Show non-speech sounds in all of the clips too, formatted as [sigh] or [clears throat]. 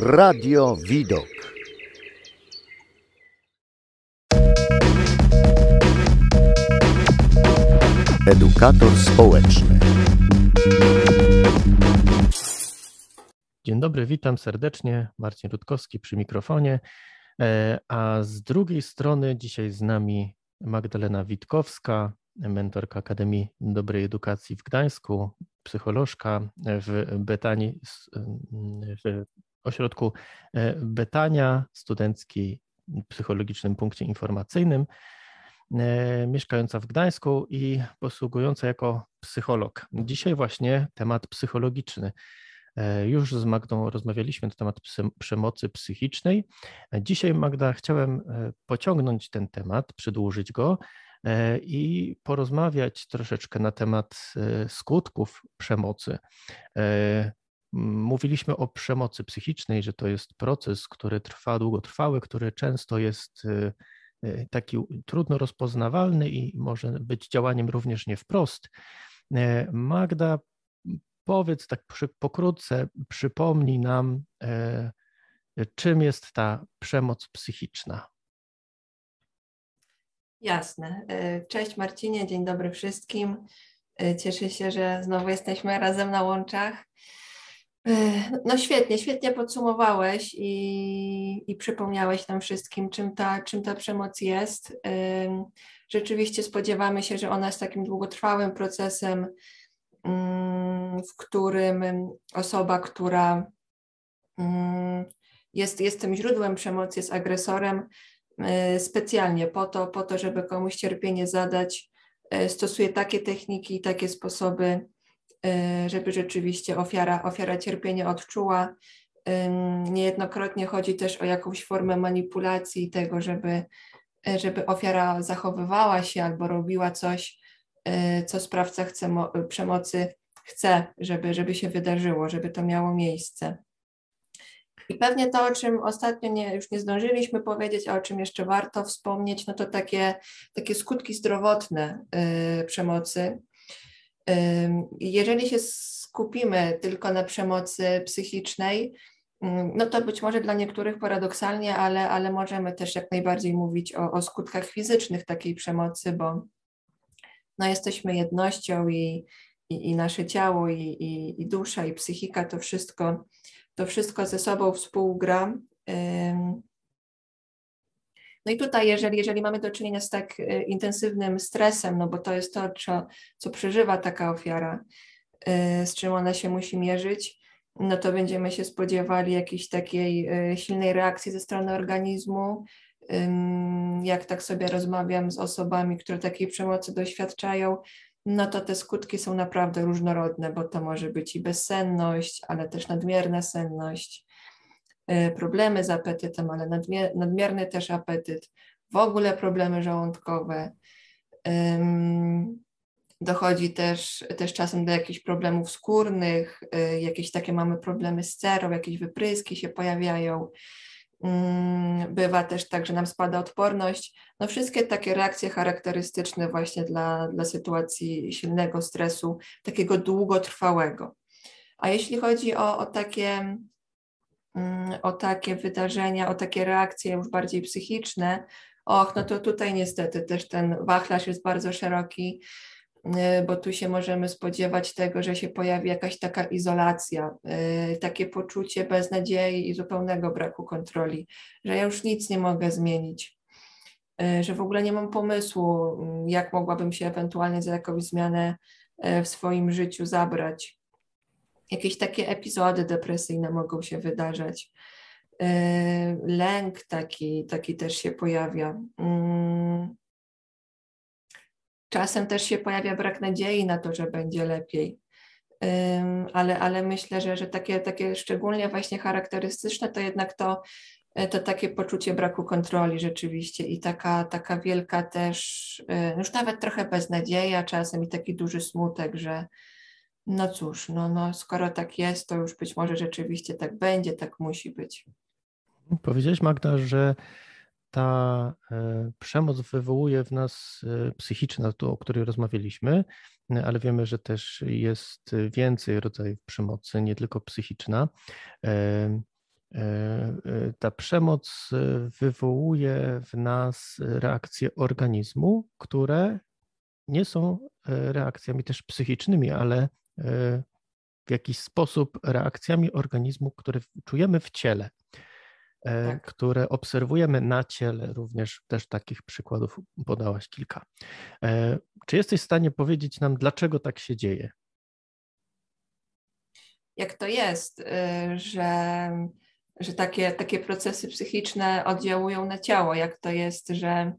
Radio Widok. Edukator społeczny. Dzień dobry, witam serdecznie. Marcin Rutkowski przy mikrofonie. E, a z drugiej strony dzisiaj z nami Magdalena Witkowska, mentorka Akademii Dobrej Edukacji w Gdańsku, psycholożka w Betanii, w ośrodku e, Betania, studenckiej psychologicznym punkcie informacyjnym, e, mieszkająca w Gdańsku i posługująca jako psycholog. Dzisiaj właśnie temat psychologiczny. E, już z Magdą rozmawialiśmy na temat przemocy psychicznej. Dzisiaj, Magda, chciałem pociągnąć ten temat, przedłużyć go i porozmawiać troszeczkę na temat skutków przemocy. Mówiliśmy o przemocy psychicznej, że to jest proces, który trwa długotrwały, który często jest y, y, taki trudno rozpoznawalny i może być działaniem również nie wprost. E, Magda, powiedz tak pokrótce, przypomnij nam, e, czym jest ta przemoc psychiczna. Jasne. E, cześć Marcinie, dzień dobry wszystkim. Cieszę się, że znowu jesteśmy razem na łączach. No świetnie, świetnie podsumowałeś i, i przypomniałeś nam wszystkim, czym ta, czym ta przemoc jest. Rzeczywiście spodziewamy się, że ona jest takim długotrwałym procesem, w którym osoba, która jest, jest tym źródłem przemocy, jest agresorem, specjalnie po to, po to, żeby komuś cierpienie zadać, stosuje takie techniki i takie sposoby, Y, żeby rzeczywiście ofiara, ofiara cierpienia odczuła. Niejednokrotnie chodzi też o jakąś formę manipulacji tego, żeby, y, żeby ofiara zachowywała się albo robiła coś, y, co sprawca chce, przemocy chce, żeby, żeby się wydarzyło, żeby to miało miejsce. I pewnie to, o czym ostatnio nie, już nie zdążyliśmy powiedzieć, a o czym jeszcze warto wspomnieć, no to takie, takie skutki zdrowotne y, przemocy. Jeżeli się skupimy tylko na przemocy psychicznej, no to być może dla niektórych paradoksalnie, ale, ale możemy też jak najbardziej mówić o, o skutkach fizycznych takiej przemocy, bo no jesteśmy jednością i, i, i nasze ciało, i, i, i, dusza, i psychika, to wszystko, to wszystko ze sobą współgra. No i tutaj, jeżeli, jeżeli mamy do czynienia z tak e, intensywnym stresem, no bo to jest to, co, co przeżywa taka ofiara, e, z czym ona się musi mierzyć, no to będziemy się spodziewali jakiejś takiej e, silnej reakcji ze strony organizmu. Jak tak sobie rozmawiam z osobami, które takiej przemocy doświadczają, no to te skutki są naprawdę różnorodne, bo to może być i bezsenność, ale też nadmierna senność, problemy z apetytem, ale nadmierny też apetyt, w ogóle problemy żołądkowe. Dochodzi też, też czasem do jakichś problemów skórnych, e, jakieś takie mamy problemy z cerą, jakieś wypryski się pojawiają. Bywa też tak, że nam spada odporność. No wszystkie takie reakcje charakterystyczne właśnie dla, dla sytuacji silnego stresu, takiego długotrwałego. A jeśli chodzi o, o takie Mm, o takie wydarzenia, o takie reakcje już bardziej psychiczne, och, no to tutaj niestety też ten wachlarz jest bardzo szeroki, y, bo tu się możemy spodziewać tego, że się pojawi jakaś taka izolacja, y, takie poczucie beznadziei i zupełnego braku kontroli, że ja już nic nie mogę zmienić, y, że w ogóle nie mam pomysłu, mm, jak mogłabym się ewentualnie za jakąś zmianę w swoim życiu zabrać jakieś takie epizody depresyjne mogą się wydarzać. Yy, lęk taki, taki też się pojawia. Mm. Czasem też się pojawia brak nadziei na to, że będzie lepiej. Ale, ale myślę, że, że takie, takie szczególnie właśnie charakterystyczne to jednak to, to takie poczucie braku kontroli rzeczywiście i taka, taka wielka też, yy, już nawet trochę beznadzieja czasem i taki duży smutek, że, no cóż, no, no skoro tak jest, to już być może rzeczywiście tak będzie, tak musi być. Powiedziałeś Magda, że ta e, przemoc wywołuje w nas e, psychiczna, to, o której rozmawialiśmy, ale wiemy, że też jest więcej rodzajów przemocy, nie tylko psychiczna. E, ta przemoc wywołuje w nas reakcje organizmu, które nie są reakcjami też psychicznymi, ale w jakiś sposób reakcjami organizmu, które czujemy w ciele. E, tak. które obserwujemy na ciele, również też takich przykładów podałaś kilka. E, czy jesteś w stanie powiedzieć nam, dlaczego tak się dzieje? Jak to jest, y, że, że takie, takie procesy psychiczne oddziałują na ciało? Jak to jest, że,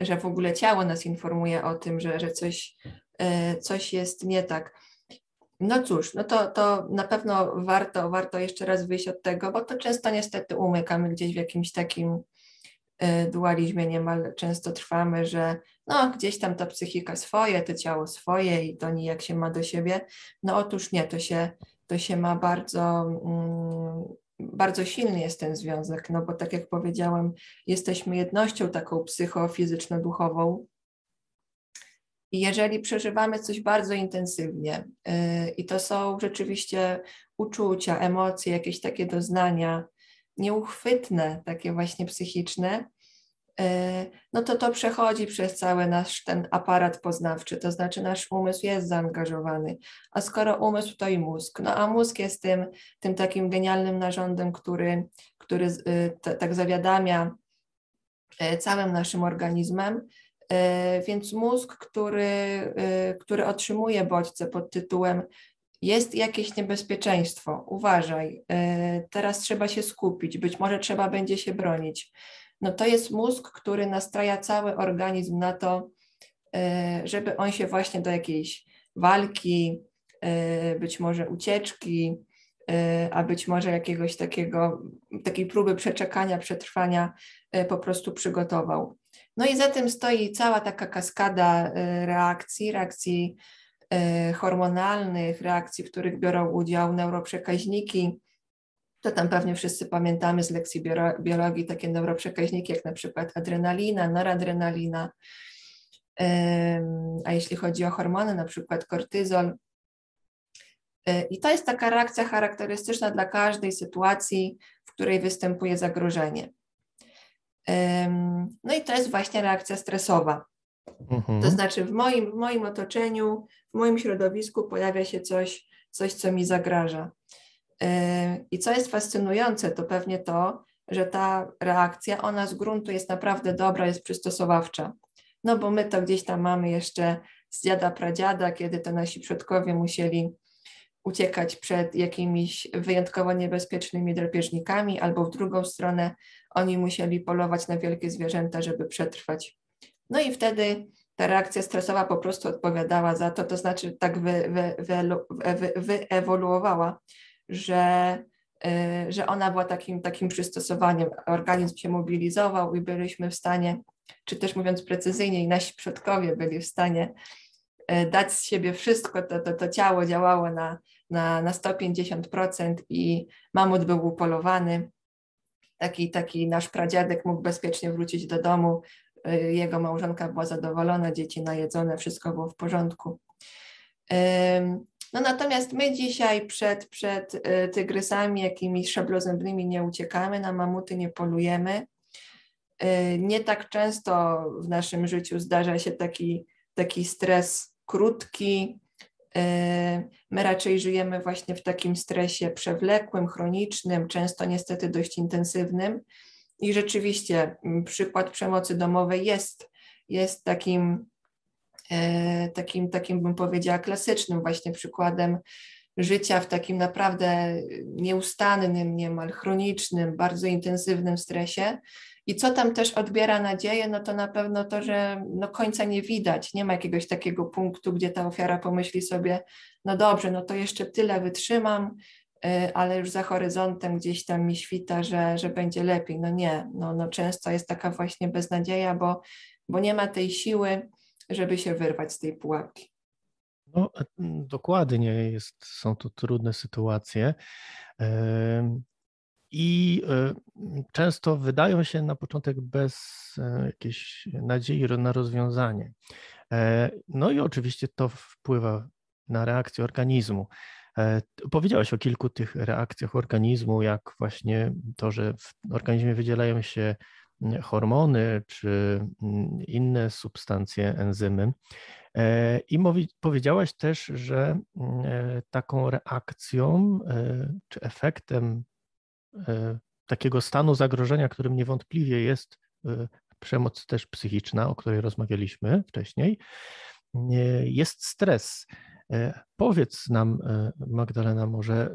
że w ogóle ciało nas informuje o tym, że, że coś, y, coś jest nie tak? No cóż, no to, to na pewno warto, warto jeszcze raz wyjść od tego, bo to często niestety umykamy gdzieś w jakimś takim y, dualizmie niemal często trwamy, że no gdzieś tam ta psychika swoje, to ciało swoje i to nijak się ma do siebie. No otóż nie, to się, to się ma bardzo, mm, bardzo silny jest ten związek, no bo tak jak powiedziałam, jesteśmy jednością taką psychofizyczno-duchową, i jeżeli przeżywamy coś bardzo intensywnie yy, i to są rzeczywiście uczucia, emocje, jakieś takie doznania nieuchwytne, takie właśnie psychiczne, yy, no to to przechodzi przez cały nasz ten aparat poznawczy, to znaczy nasz umysł jest zaangażowany, a skoro umysł to i mózg, no a mózg jest tym, tym takim genialnym narządem, który, który t, tak zawiadamia całym naszym organizmem, więc mózg, który, e, który otrzymuje bodźce pod tytułem jest jakieś niebezpieczeństwo, uważaj, e, teraz trzeba się skupić, być może trzeba będzie się bronić. No to jest mózg, który nastraja cały organizm na to, żeby on się właśnie do jakiejś walki, być może ucieczki, a być może jakiegoś takiego, takiej próby przeczekania, przetrwania po prostu przygotował. No i za tym stoi cała taka kaskada y, reakcji, reakcji y, hormonalnych, reakcji, w których biorą udział neuroprzekaźniki. To tam pewnie wszyscy pamiętamy z lekcji biologii takie neuroprzekaźniki jak na przykład adrenalina, noradrenalina. A jeśli chodzi o hormony, na przykład kortyzol. Y, I to jest taka reakcja charakterystyczna dla każdej sytuacji, w której występuje zagrożenie. No i to jest właśnie reakcja stresowa. Mhm. To znaczy w moim, w moim otoczeniu, w moim środowisku pojawia się coś, coś, co mi zagraża. I co jest fascynujące, to pewnie to, że ta reakcja, ona z gruntu jest naprawdę dobra, jest przystosowawcza. No bo my to gdzieś tam mamy jeszcze z dziada pradziada, kiedy to nasi przodkowie musieli uciekać przed jakimiś wyjątkowo niebezpiecznymi drapieżnikami, albo w drugą stronę oni musieli polować na wielkie zwierzęta, żeby przetrwać. No i wtedy ta reakcja stresowa po prostu odpowiadała za to, to znaczy tak wy, wy, wy, wyewoluowała, że, y, że ona była takim, takim przystosowaniem. Organizm się mobilizował i byliśmy w stanie, czy też mówiąc precyzyjniej, nasi przodkowie byli w stanie y, dać z siebie wszystko, to, to, to ciało działało na, na, na 150% i mamut był upolowany taki, taki nasz pradziadek mógł bezpiecznie wrócić do domu, y, jego małżonka była zadowolona, dzieci najedzone, wszystko było w porządku. No natomiast my dzisiaj przed, przed y, tygrysami jakimiś szablozębnymi nie uciekamy, na mamuty nie polujemy. Y, nie tak często w naszym życiu zdarza się taki, taki stres krótki, my raczej żyjemy właśnie w takim stresie przewlekłym, chronicznym, często niestety dość intensywnym. I rzeczywiście mm, przykład przemocy domowej jest, jest takim, y, takim, takim, bym powiedziała, klasycznym właśnie przykładem życia w takim naprawdę nieustannym, niemal chronicznym, bardzo intensywnym stresie, i co tam też odbiera nadzieję, no to na pewno to, że no końca nie widać, nie ma jakiegoś takiego punktu, gdzie ta ofiara pomyśli sobie, no dobrze, no to jeszcze tyle wytrzymam, y, ale już za horyzontem gdzieś tam mi świta, że, że będzie lepiej. No nie, no, no często jest taka właśnie beznadzieja, bo, bo nie ma tej siły, żeby się wyrwać z tej pułapki. No, e, dokładnie, jest, są to trudne sytuacje. I e, często wydają się na początek bez e, jakiejś nadziei na rozwiązanie. E, no i oczywiście to wpływa na reakcję organizmu. Powiedziałeś o kilku tych reakcjach organizmu, jak właśnie to, że w organizmie wydzielają się hormony czy mm, inne substancje, enzymy. E, I mówi, powiedziałaś też, że mm, e, taką reakcją e, czy efektem takiego stanu zagrożenia, którym niewątpliwie jest przemoc też psychiczna, o której rozmawialiśmy wcześniej, jest stres. Powiedz nam, Magdalena, może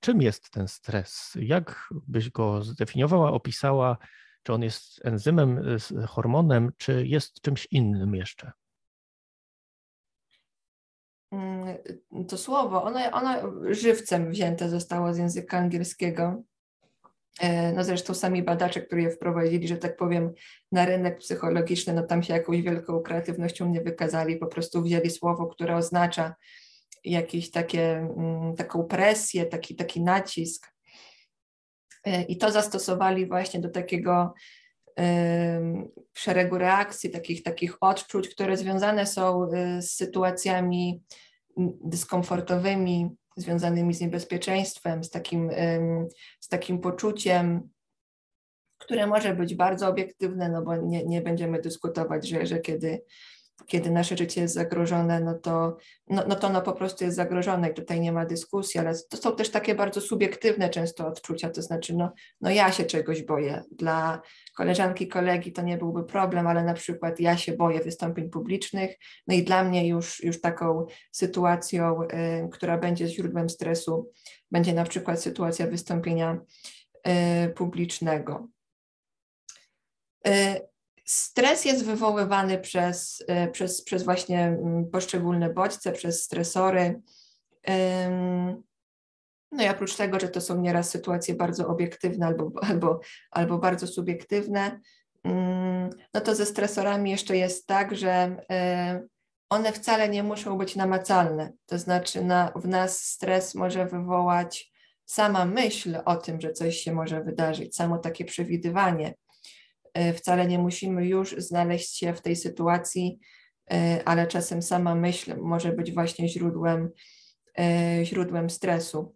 czym jest ten stres? Jak byś go zdefiniowała, opisała? Czy on jest enzymem, hormonem, czy jest czymś innym jeszcze? Mm, to słowo, ono, ono żywcem wzięte zostało z języka angielskiego. E, no zresztą sami badacze, którzy je wprowadzili, że tak powiem, na rynek psychologiczny, no tam się jakąś wielką kreatywnością nie wykazali, po prostu wzięli słowo, które oznacza jakieś takie, mm, taką presję, taki, taki nacisk. E, I to zastosowali właśnie do takiego szeregu reakcji, takich, takich odczuć, które związane są y, z sytuacjami dyskomfortowymi, związanymi z niebezpieczeństwem, z takim, z takim poczuciem, które może być bardzo obiektywne, no bo nie, nie będziemy dyskutować, że, że kiedy kiedy nasze życie jest zagrożone, no to, no, no to ono po prostu jest zagrożone i tutaj nie ma dyskusji, ale to są też takie bardzo subiektywne często odczucia, to znaczy no, no ja się czegoś boję. Dla koleżanki, kolegi to nie byłby problem, ale na przykład ja się boję wystąpień publicznych, no i dla mnie już, już taką sytuacją, y, która będzie źródłem stresu, będzie na przykład sytuacja wystąpienia y, publicznego. Y, Stres jest wywoływany przez, e, przez, przez właśnie mm, poszczególne bodźce, przez stresory. No i oprócz tego, że to są nieraz sytuacje bardzo obiektywne albo, albo, albo bardzo subiektywne, no to ze stresorami jeszcze jest tak, że e, one wcale nie muszą być namacalne. To znaczy na, w nas stres może wywołać sama myśl o tym, że coś się może wydarzyć, samo takie przewidywanie. E, wcale nie musimy już znaleźć się w tej sytuacji, e, ale czasem sama myśl może być właśnie źródłem, e, źródłem stresu.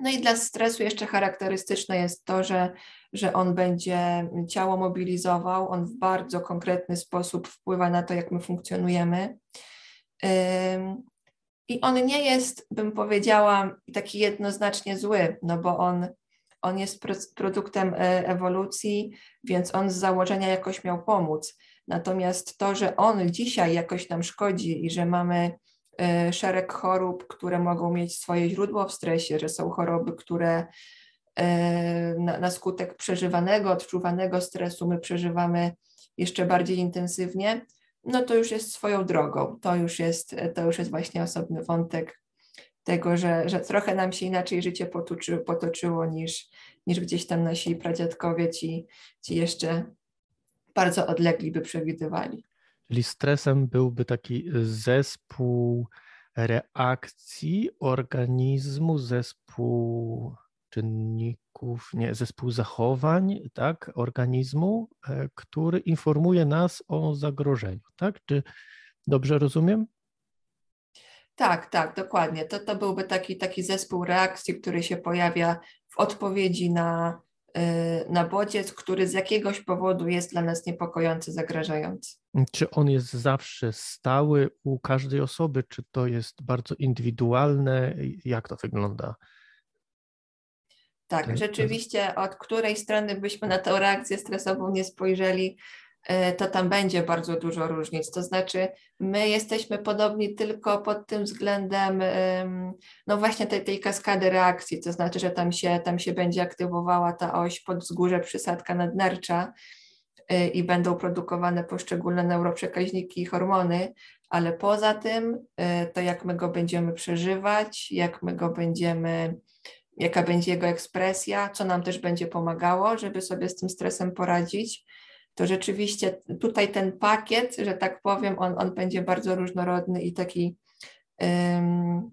No i dla stresu jeszcze charakterystyczne jest to, że, że on będzie ciało mobilizował, on w bardzo konkretny sposób wpływa na to, jak my funkcjonujemy. I on nie jest, bym powiedziała, taki jednoznacznie zły, no bo on on jest produktem e, ewolucji, więc on z założenia jakoś miał pomóc. Natomiast to, że on dzisiaj jakoś nam szkodzi i że mamy e, szereg chorób, które mogą mieć swoje źródło w stresie, że są choroby, które e, na, na skutek przeżywanego, odczuwanego stresu my przeżywamy jeszcze bardziej intensywnie, no to już jest swoją drogą. To już jest, to już jest właśnie osobny wątek tego, że, że trochę nam się inaczej życie potoczyło, niż, niż gdzieś tam nasi pradziadkowie, ci, ci jeszcze bardzo odlegli by przewidywali. Czyli stresem byłby taki zespół reakcji organizmu, zespół czynników, nie, zespół zachowań, tak, organizmu, e, który informuje nas o zagrożeniu, tak? Czy dobrze rozumiem? Tak, tak, dokładnie. To, to byłby taki, taki zespół reakcji, który się pojawia w odpowiedzi na, yy, na bodziec, który z jakiegoś powodu jest dla nas niepokojący, zagrażający. Czy on jest zawsze stały u każdej osoby, czy to jest bardzo indywidualne? Jak to wygląda? Tak, rzeczywiście, od której strony byśmy na tę reakcję stresową nie spojrzeli, to tam będzie bardzo dużo różnic. To znaczy, my jesteśmy podobni tylko pod tym względem, no właśnie tej, tej kaskady reakcji, to znaczy, że tam się, tam się będzie aktywowała ta oś wzgórze przysadka nadnercza e, i będą produkowane poszczególne neuroprzekaźniki i hormony, ale poza tym, e, to jak my go będziemy przeżywać, jak my go będziemy, jaka będzie jego ekspresja, co nam też będzie pomagało, żeby sobie z tym stresem poradzić to rzeczywiście tutaj ten pakiet, że tak powiem, on, on będzie bardzo różnorodny i taki, um,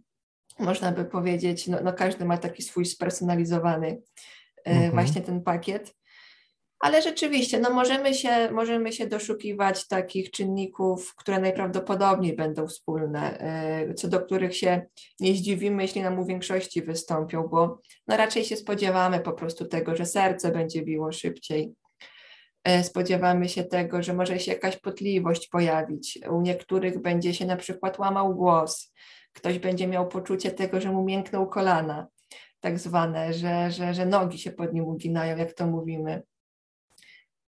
można by powiedzieć, no, no, każdy ma taki swój spersonalizowany um, właśnie ten pakiet. ale rzeczywiście no możemy, się, możemy się doszukiwać takich czynników, które najprawdopodobniej będą wspólne, e, co do których się nie zdziwimy, jeśli nam u większości wystąpią, bo no raczej się spodziewamy po prostu tego, że serce będzie biło szybciej. E, spodziewamy się tego, że może się jakaś potliwość pojawić. U niektórych będzie się na przykład łamał głos, ktoś będzie miał poczucie tego, że mu miękną kolana, tak zwane, że, że, że nogi się pod nim uginają, jak to mówimy.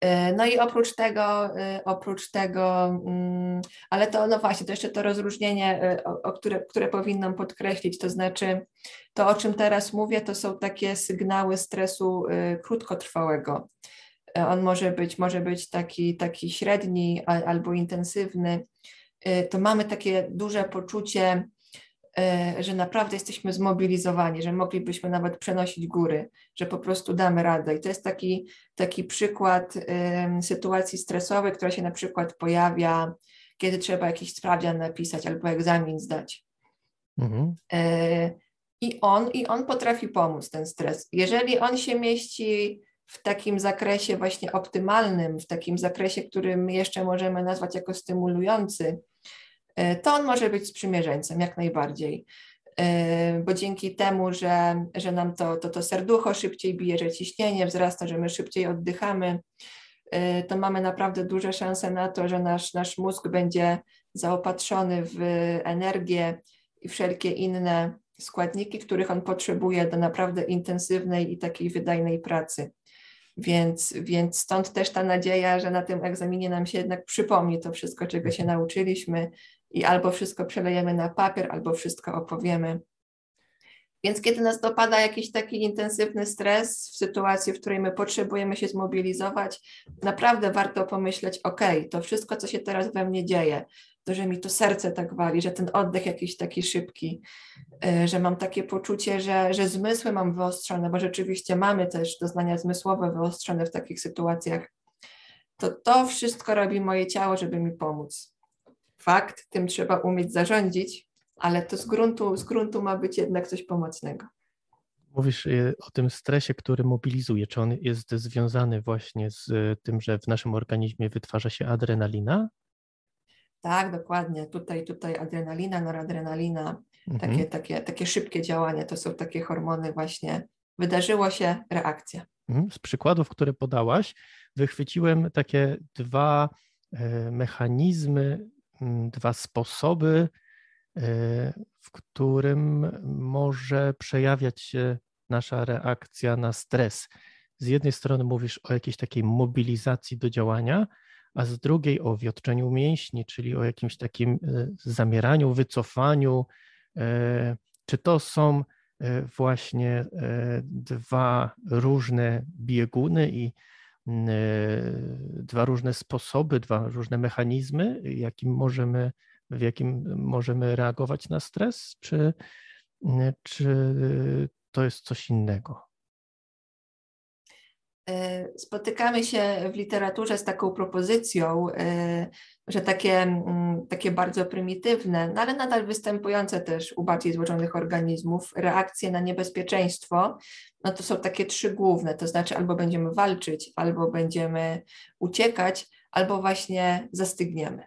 E, no i oprócz tego, e, oprócz tego, mm, ale to no właśnie, to jeszcze to rozróżnienie, o które, które powinnam podkreślić, to znaczy to, o czym teraz mówię, to są takie sygnały stresu krótkotrwałego. On może być, może być taki, taki średni albo intensywny. To mamy takie duże poczucie E, że naprawdę jesteśmy zmobilizowani, że moglibyśmy nawet przenosić góry, że po prostu damy radę. I to jest taki, taki przykład sytuacji stresowej, która się na przykład pojawia, kiedy trzeba jakiś sprawdzian napisać albo egzamin zdać. Mhm. E, I, on, I on potrafi pomóc, ten stres. Jeżeli on się mieści w takim zakresie właśnie optymalnym, w takim zakresie, który my jeszcze możemy nazwać jako stymulujący, E, to on może być sprzymierzeńcem jak najbardziej. E, bo dzięki temu, że, że nam to, to, to serducho szybciej bije, że ciśnienie wzrasta, że my szybciej oddychamy, e, to mamy naprawdę duże szanse na to, że nasz, nasz mózg będzie zaopatrzony w energię i wszelkie inne składniki, których on potrzebuje do naprawdę intensywnej i takiej wydajnej pracy. Więc, więc stąd też ta nadzieja, że na tym egzaminie nam się jednak przypomni to wszystko, czego się nauczyliśmy i albo wszystko przelejemy na papier, albo wszystko opowiemy. Więc kiedy nas dopada jakiś taki intensywny stres w sytuacji, w której my potrzebujemy się zmobilizować, naprawdę warto pomyśleć, ok, to wszystko, co się teraz we mnie dzieje, że mi to serce tak wali, że ten oddech jakiś taki szybki, y, że mam takie poczucie, że, że zmysły mam wyostrzone, bo rzeczywiście mamy też doznania zmysłowe wyostrzone w takich sytuacjach, to to wszystko robi moje ciało, żeby mi pomóc. Fakt, tym trzeba umieć zarządzić, ale to z gruntu, z gruntu ma być jednak coś pomocnego. Mówisz y, o tym stresie, który mobilizuje. Czy on jest związany właśnie z tym, że w naszym organizmie wytwarza się adrenalina? Tak, dokładnie. Tutaj, tutaj adrenalina, noradrenalina, mhm. takie, takie, takie szybkie działanie, to są takie hormony właśnie. Wydarzyło się, reakcja. Mhm. Z przykładów, które podałaś, wychwyciłem takie dwa e, mechanizmy, dwa sposoby, e, w którym może przejawiać się nasza reakcja na stres. Z jednej strony mówisz o jakiejś takiej mobilizacji do działania, a z drugiej o wiotczeniu mięśni, czyli o jakimś takim e, zamieraniu, wycofaniu. E, czy to są e, właśnie dwa różne bieguny i dwa różne sposoby, dwa różne mechanizmy, jakim możemy, w jakim możemy reagować na stres, czy, czy to jest coś innego? E, spotykamy się w literaturze z taką propozycją, e, że takie, mm, takie bardzo prymitywne, no ale nadal występujące też u bardziej złożonych organizmów, reakcje na niebezpieczeństwo, no to są takie trzy główne, to znaczy albo będziemy walczyć, albo będziemy uciekać, albo właśnie zastygniemy.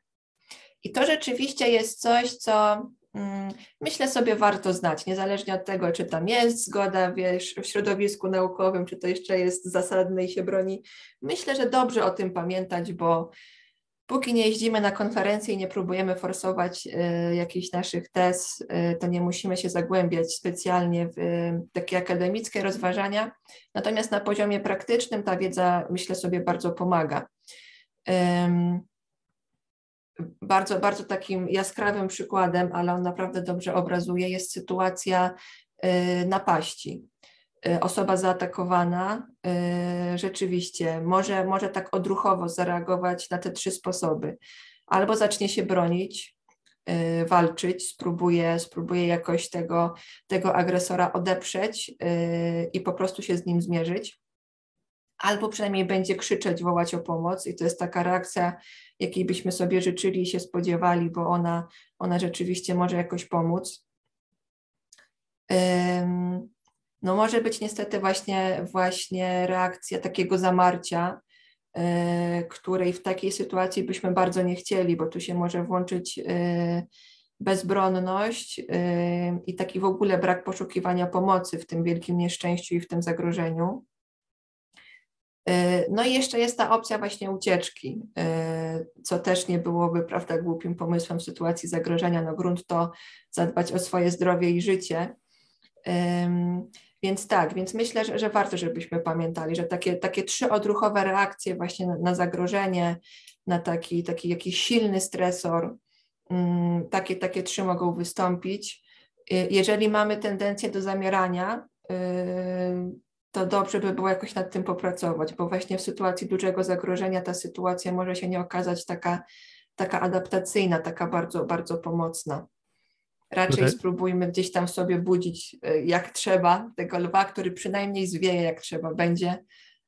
I to rzeczywiście jest coś, co myślę sobie warto znać, niezależnie od tego, czy tam jest zgoda wiesz, w środowisku naukowym, czy to jeszcze jest zasadne i się broni. Myślę, że dobrze o tym pamiętać, bo póki nie jeździmy na konferencje i nie próbujemy forsować y, jakichś naszych tez, y, to nie musimy się zagłębiać specjalnie w y, takie akademickie rozważania. Natomiast na poziomie praktycznym ta wiedza, myślę sobie, bardzo pomaga bardzo, bardzo takim jaskrawym przykładem, ale on naprawdę dobrze obrazuje, jest sytuacja y, napaści. Y, osoba zaatakowana y, rzeczywiście może, może tak odruchowo zareagować na te trzy sposoby. Albo zacznie się bronić, walczyć, spróbuje, spróbuje jakoś tego, tego agresora odeprzeć i po prostu się z nim zmierzyć albo przynajmniej będzie krzyczeć, wołać o pomoc i to jest taka reakcja, jakiej byśmy sobie życzyli i się spodziewali, bo ona, ona rzeczywiście może jakoś pomóc. No może być niestety właśnie, właśnie reakcja takiego zamarcia, której w takiej sytuacji byśmy bardzo nie chcieli, bo tu się może włączyć bezbronność i taki w ogóle brak poszukiwania pomocy w tym wielkim nieszczęściu i w tym zagrożeniu. No i jeszcze jest ta opcja właśnie ucieczki, co też nie byłoby, prawda, głupim pomysłem w sytuacji zagrożenia. No grunt to zadbać o swoje zdrowie i życie. Więc tak, więc myślę, że, że warto, żebyśmy pamiętali, że takie, takie trzy odruchowe reakcje właśnie na, na zagrożenie, na taki, taki jakiś silny stresor, Mm, takie, takie trzy mogą wystąpić. Y, jeżeli mamy tendencję do zamierania, to dobrze by było jakoś nad tym popracować, bo właśnie w sytuacji dużego zagrożenia ta sytuacja może się nie okazać taka, taka adaptacyjna, taka bardzo, bardzo pomocna. Raczej Tutaj... spróbujmy gdzieś tam sobie budzić y, jak trzeba tego lwa, który przynajmniej zwieje jak trzeba będzie,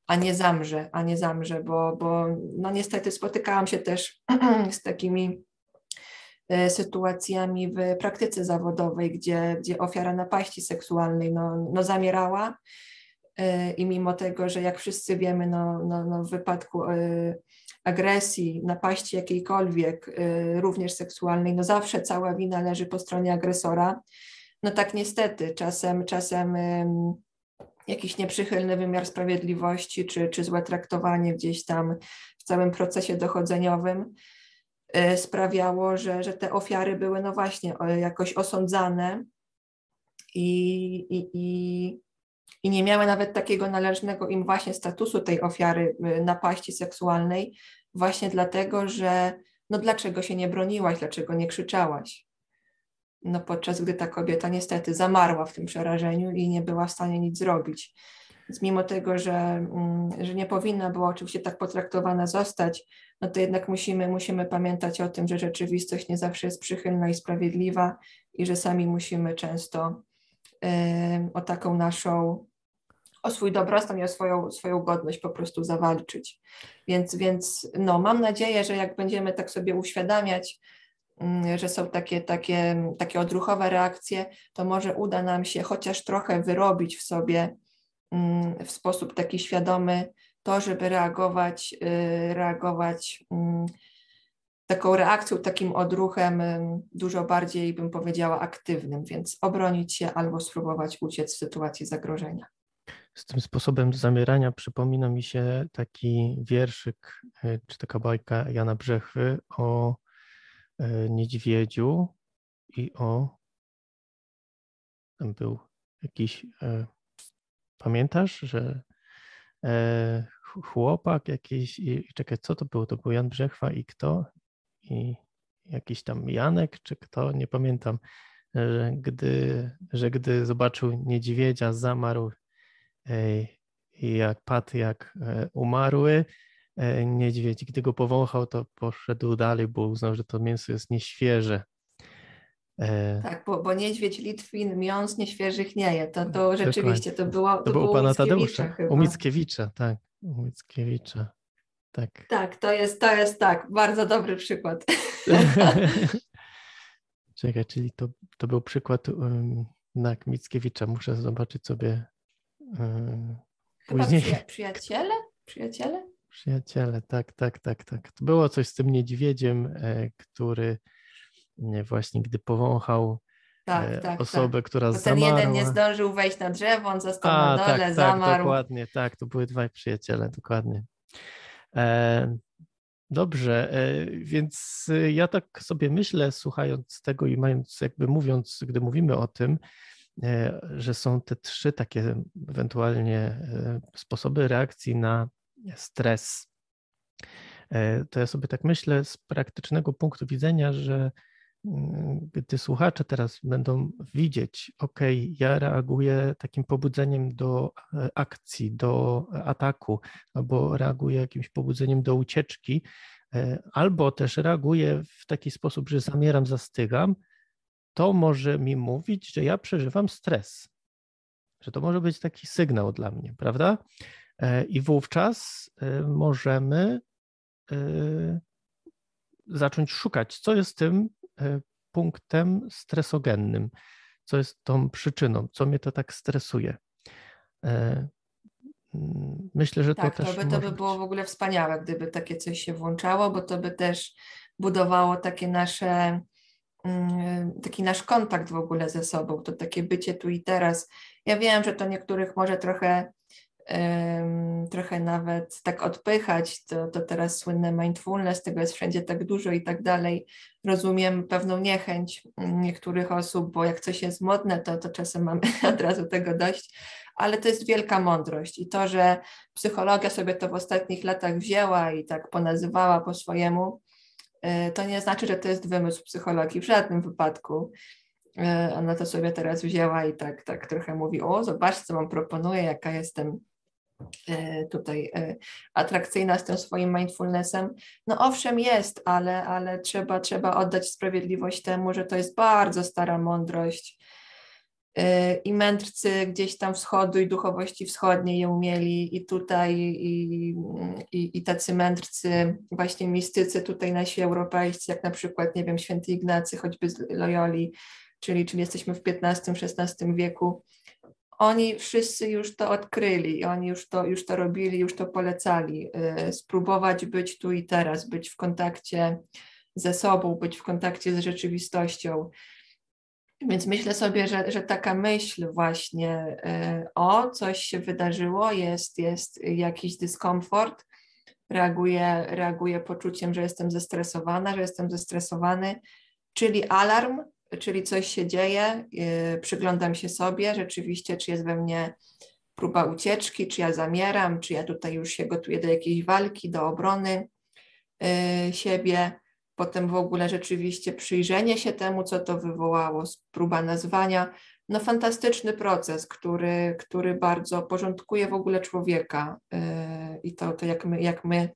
a nie zamrze, a nie zamrze, bo, bo no niestety spotykałam się też [clears throat] z takimi E, sytuacjami w praktyce zawodowej, gdzie, gdzie ofiara napaści seksualnej no, no zamierała i mimo tego, że jak wszyscy wiemy, no, no, no w wypadku e, agresji, napaści jakiejkolwiek, również seksualnej, no zawsze cała wina leży po stronie agresora. No tak niestety, czasem, czasem jakiś nieprzychylny wymiar sprawiedliwości, czy, czy złe traktowanie gdzieś tam w całym procesie dochodzeniowym E, sprawiało, że, że te ofiary były no właśnie jakoś osądzane i, i, i, i nie miały nawet takiego należnego im właśnie statusu tej ofiary e, napaści seksualnej, właśnie dlatego, że no dlaczego się nie broniłaś, dlaczego nie krzyczałaś? No podczas gdy ta kobieta niestety zamarła w tym przerażeniu i nie była w stanie nic zrobić. Więc mimo tego, że, mm, że nie powinna była oczywiście tak potraktowana zostać, no to jednak musimy, musimy pamiętać o tym, że rzeczywistość nie zawsze jest przychylna i sprawiedliwa i że sami musimy często o taką naszą, o swój dobrostan i o swoją, swoją godność po prostu zawalczyć. Więc, więc no, mam nadzieję, że jak będziemy tak sobie uświadamiać, mm, że są takie, takie, takie odruchowe reakcje, to może uda nam się chociaż trochę wyrobić w sobie mm, w sposób taki świadomy to, żeby reagować, y, reagować mm, taką reakcją, takim odruchem dużo bardziej, bym powiedziała, aktywnym, więc obronić się albo spróbować uciec w sytuacji zagrożenia. Z tym sposobem zamierania przypomina mi się taki wierszyk, y, czy taka bajka Jana Brzechy o y, niedźwiedziu i o tam był jakiś pamiętasz, że e, chłopak jakiś i czekaj, co to było? To był Jan Brzechwa i kto? I jakiś tam Janek, czy kto? Nie pamiętam. Że gdy, że gdy zobaczył niedźwiedzia, zamarł i jak padł, jak e, umarły, e, niedźwiedź, gdy go powąchał, to poszedł dalej, bo uznał, że to mięso jest nieświeże. E, tak, bo, bo niedźwiedź Litwin miąs nieświeżych nie je. To, to rzeczywiście to było. To, to było u pana Tadeusza. Chyba. U Mickiewicza, tak. U Mickiewicza. Tak. Tak, to jest, to jest tak, bardzo dobry przykład. [laughs] Czekaj, czyli to, to był przykład um, na Mickiewicza. Muszę zobaczyć sobie um, później. przyjaciele? Przyjaciele? Przyjaciele, tak, tak, tak, tak. To było coś z tym niedźwiedziem, e, który właśnie gdy powąchał tak, e, tak, osobę, tak. która Bo ten zamarła. jeden nie zdążył wejść na drzewo, on został A, na dole, tak, zamarł. Tak, dokładnie, tak, to były dwaj przyjaciele, dokładnie. E, dobrze, e, więc ja tak sobie myślę, słuchając tego i mając, jakby mówiąc, gdy mówimy o tym, e, że są te trzy takie ewentualnie e, sposoby reakcji na stres. E, to ja sobie tak myślę z praktycznego punktu widzenia, że gdy słuchacze teraz będą widzieć, ok, ja reaguję takim pobudzeniem do e, akcji, do ataku, albo reaguję jakimś pobudzeniem do ucieczki, e, albo też reaguję w taki sposób, że zamieram, zastygam, to może mi mówić, że ja przeżywam stres. Że to może być taki sygnał dla mnie, prawda? E, I wówczas możemy zacząć szukać, co jest tym E, punktem stresogennym, co jest tą przyczyną, co mnie to tak stresuje. E, mm, myślę, że tak, to też. To by, to by było w ogóle wspaniałe, gdyby takie coś się włączało, bo to by też budowało takie nasze, mm, taki nasz kontakt w ogóle ze sobą, to takie bycie tu i teraz. Ja wiem, że to niektórych może trochę trochę nawet tak odpychać, to, to teraz słynne mindfulness, tego jest wszędzie tak dużo i tak dalej. Rozumiem pewną niechęć niektórych osób, bo jak coś jest modne, to, to czasem mamy [laughs] od razu tego dość, ale to jest wielka mądrość i to, że psychologia sobie to w ostatnich latach wzięła i tak ponazywała po swojemu, y, to nie znaczy, że to jest wymysł psychologii w żadnym wypadku. Y, ona to sobie teraz wzięła i tak, tak trochę mówi, o zobaczcie, co wam proponuję, jaka jestem E, tutaj e, atrakcyjna z tym swoim mindfulnessem. No owszem jest, ale, ale trzeba, trzeba oddać sprawiedliwość temu, że to jest bardzo stara mądrość e, i mędrcy gdzieś tam wschodu i duchowości wschodniej ją mieli i tutaj i, i, i tacy mędrcy, właśnie mistycy tutaj nasi europejscy, jak na przykład, nie wiem, święty Ignacy, choćby z Loyoli, czyli, czyli jesteśmy w XV-XVI wieku, oni wszyscy już to odkryli, oni już to, już to robili, już to polecali. Y, spróbować być tu i teraz, być w kontakcie ze sobą, być w kontakcie z rzeczywistością. Więc myślę sobie, że, że taka myśl właśnie y, o coś się wydarzyło, jest, jest jakiś dyskomfort, reaguję, reaguję poczuciem, że jestem zestresowana, że jestem zestresowany, czyli alarm, czyli coś się dzieje, yy, przyglądam się sobie rzeczywiście, czy jest we mnie próba ucieczki, czy ja zamieram, czy ja tutaj już się gotuję do jakiejś walki, do obrony yy, siebie. Potem w ogóle rzeczywiście przyjrzenie się temu, co to wywołało, próba nazwania. No fantastyczny proces, który, który bardzo porządkuje w ogóle człowieka yy, i to, to jak, my, jak my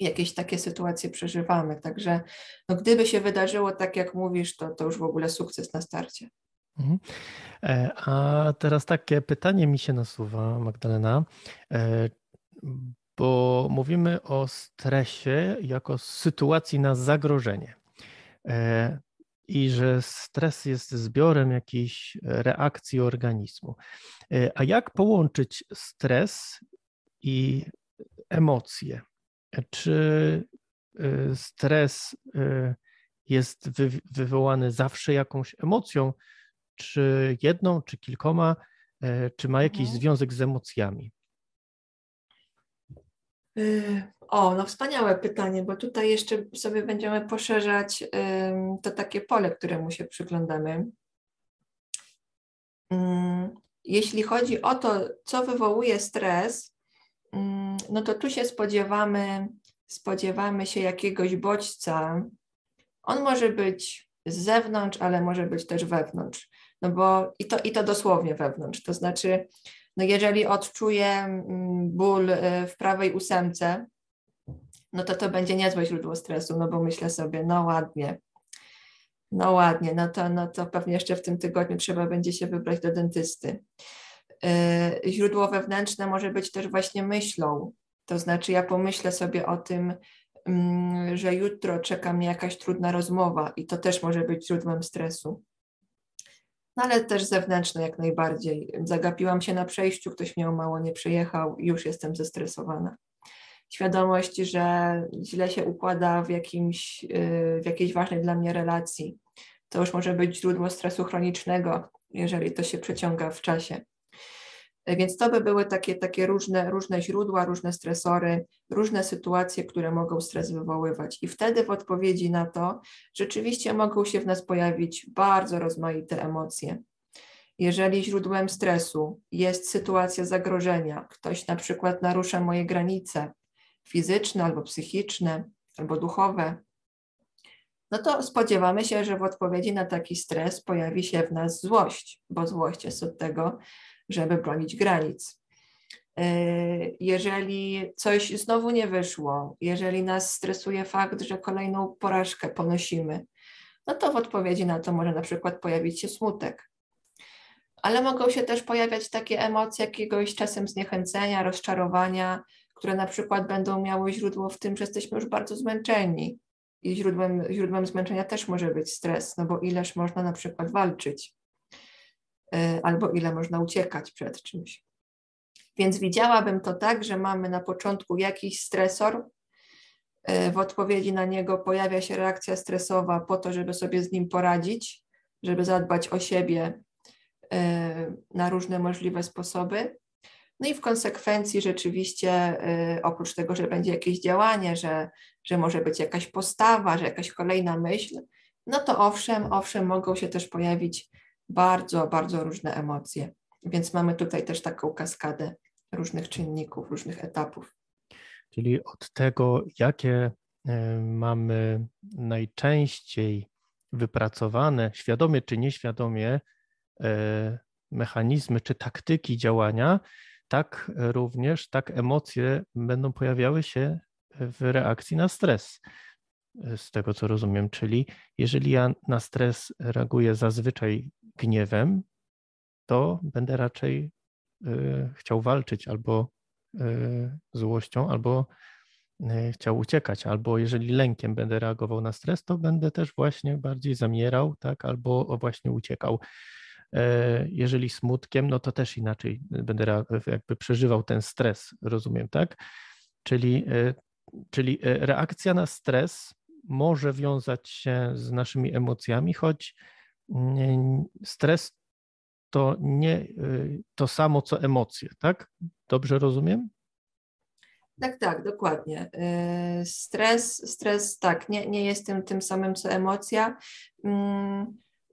jakieś takie sytuacje przeżywamy. Także no, gdyby się wydarzyło tak, jak mówisz, to, to już w ogóle sukces na starcie. Mhm. E, a teraz takie pytanie mi się nasuwa, Magdalena, e, bo mówimy o stresie jako sytuacji na zagrożenie. E, I że stres jest zbiorem jakiejś reakcji organizmu. A jak połączyć stres i emocje? Czy y, stres y, jest wywołany zawsze jakąś emocją, czy jedną, czy kilkoma, y, czy ma jakiś mhm. związek z emocjami? O, no wspaniałe pytanie, bo tutaj jeszcze sobie będziemy poszerzać to takie pole, któremu się przyglądamy. Jeśli chodzi o to, co wywołuje stres, Mm, no to tu się spodziewamy, spodziewamy się jakiegoś bodźca. On może być z zewnątrz, ale może być też wewnątrz. No bo i to, i to dosłownie wewnątrz. To znaczy, no jeżeli odczuję mm, ból y, w prawej ósemce, no to to będzie niezłe źródło stresu, no bo myślę sobie, no ładnie, no ładnie, no to, no to pewnie jeszcze w tym tygodniu trzeba będzie się wybrać do dentysty. Y, źródło wewnętrzne może być też właśnie myślą. To znaczy, ja pomyślę sobie o tym, mm, że jutro czeka mnie jakaś trudna rozmowa i to też może być źródłem stresu. No ale też zewnętrzne jak najbardziej. Zagapiłam się na przejściu, ktoś mnie o mało nie przejechał już jestem zestresowana. Świadomość, że źle się układa w, jakimś, y, w jakiejś ważnej dla mnie relacji. To już może być źródło stresu chronicznego, jeżeli to się przeciąga w czasie. Więc to by były takie, takie różne, różne źródła, różne stresory, różne sytuacje, które mogą stres wywoływać. I wtedy w odpowiedzi na to rzeczywiście mogą się w nas pojawić bardzo rozmaite emocje. Jeżeli źródłem stresu jest sytuacja zagrożenia, ktoś na przykład narusza moje granice fizyczne albo psychiczne, albo duchowe, no to spodziewamy się, że w odpowiedzi na taki stres pojawi się w nas złość, bo złość jest od tego, żeby bronić granic. E, jeżeli coś znowu nie wyszło, jeżeli nas stresuje fakt, że kolejną porażkę ponosimy, no to w odpowiedzi na to może na przykład pojawić się smutek. Ale mogą się też pojawiać takie emocje jakiegoś czasem zniechęcenia, rozczarowania, które na przykład będą miały źródło w tym, że jesteśmy już bardzo zmęczeni. I źródłem, źródłem zmęczenia też może być stres, no bo ileż można na przykład walczyć. E, albo ile można uciekać przed czymś. Więc widziałabym to tak, że mamy na początku jakiś stresor, w odpowiedzi na niego pojawia się reakcja stresowa po to, żeby sobie z nim poradzić, żeby zadbać o siebie na różne możliwe sposoby. No i w konsekwencji rzeczywiście, oprócz tego, że będzie jakieś działanie, że, że może być jakaś postawa, że jakaś kolejna myśl, no to owszem, owszem, mogą się też pojawić bardzo, bardzo różne emocje. Więc mamy tutaj też taką kaskadę różnych czynników, różnych etapów. Czyli od tego, jakie e, mamy najczęściej wypracowane, świadomie czy nieświadomie, e, mechanizmy czy taktyki działania, tak również, tak emocje będą pojawiały się w reakcji na stres. Z tego co rozumiem, czyli jeżeli ja na stres reaguję zazwyczaj gniewem, to będę raczej y, chciał walczyć albo y, złością, albo y, chciał uciekać, albo jeżeli lękiem będę reagował na stres, to będę też właśnie bardziej zamierał, tak, albo właśnie uciekał. E, jeżeli smutkiem, no to też inaczej będę jakby przeżywał ten stres, rozumiem, tak? Czyli, e, czyli e, reakcja na stres może wiązać się z naszymi emocjami, choć stres to nie to samo co emocje, tak? Dobrze rozumiem? Tak, tak, dokładnie. Stres, stres tak, nie, nie jest tym, tym samym co emocja.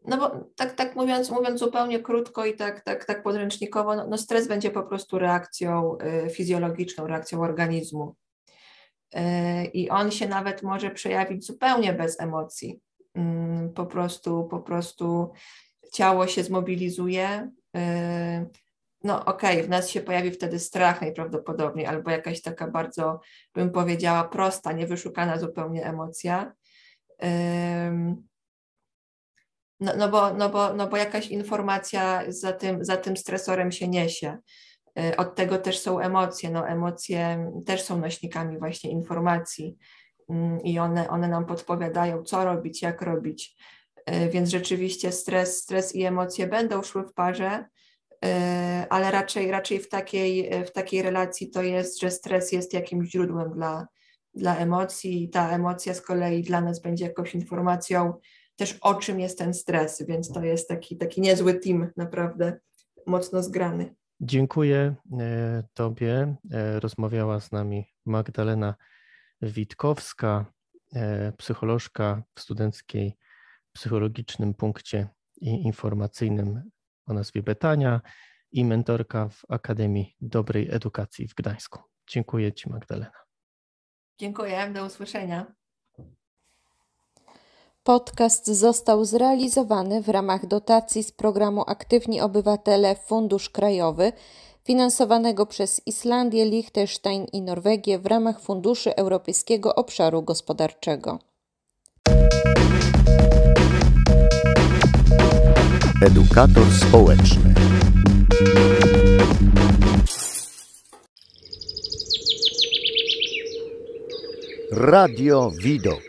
No bo tak, tak mówiąc, mówiąc zupełnie krótko i tak, tak, tak podręcznikowo, no, no stres będzie po prostu reakcją y, fizjologiczną, reakcją organizmu. Y, I on się nawet może przejawić zupełnie bez emocji. Y, po prostu, po prostu ciało się zmobilizuje. Y, no okej, okay, w nas się pojawi wtedy strach najprawdopodobniej, albo jakaś taka bardzo, bym powiedziała, prosta, niewyszukana zupełnie emocja. No, no, bo, no, bo, no bo jakaś informacja za tym, za tym stresorem się niesie. Y, od tego też są emocje. No, emocje też są nośnikami właśnie informacji mm, i one, one nam podpowiadają, co robić, jak robić. Y, więc rzeczywiście stres, stres i emocje będą szły w parze, y, ale raczej, raczej w, takiej, w takiej relacji to jest, że stres jest jakimś źródłem dla, dla emocji i ta emocja z kolei dla nas będzie jakąś informacją, też o czym jest ten stres, więc to jest taki, taki niezły team, naprawdę mocno zgrany. Dziękuję e, Tobie. E, rozmawiała z nami Magdalena Witkowska, e, psycholożka w studenckiej psychologicznym punkcie i informacyjnym o nazwie Betania i mentorka w Akademii Dobrej Edukacji w Gdańsku. Dziękuję Ci, Magdalena. Dziękuję, do usłyszenia. Podcast został zrealizowany w ramach dotacji z programu Aktywni Obywatele Fundusz Krajowy, finansowanego przez Islandię, Liechtenstein i Norwegię w ramach Funduszy Europejskiego Obszaru Gospodarczego. Edukator społeczny. Radio Widok.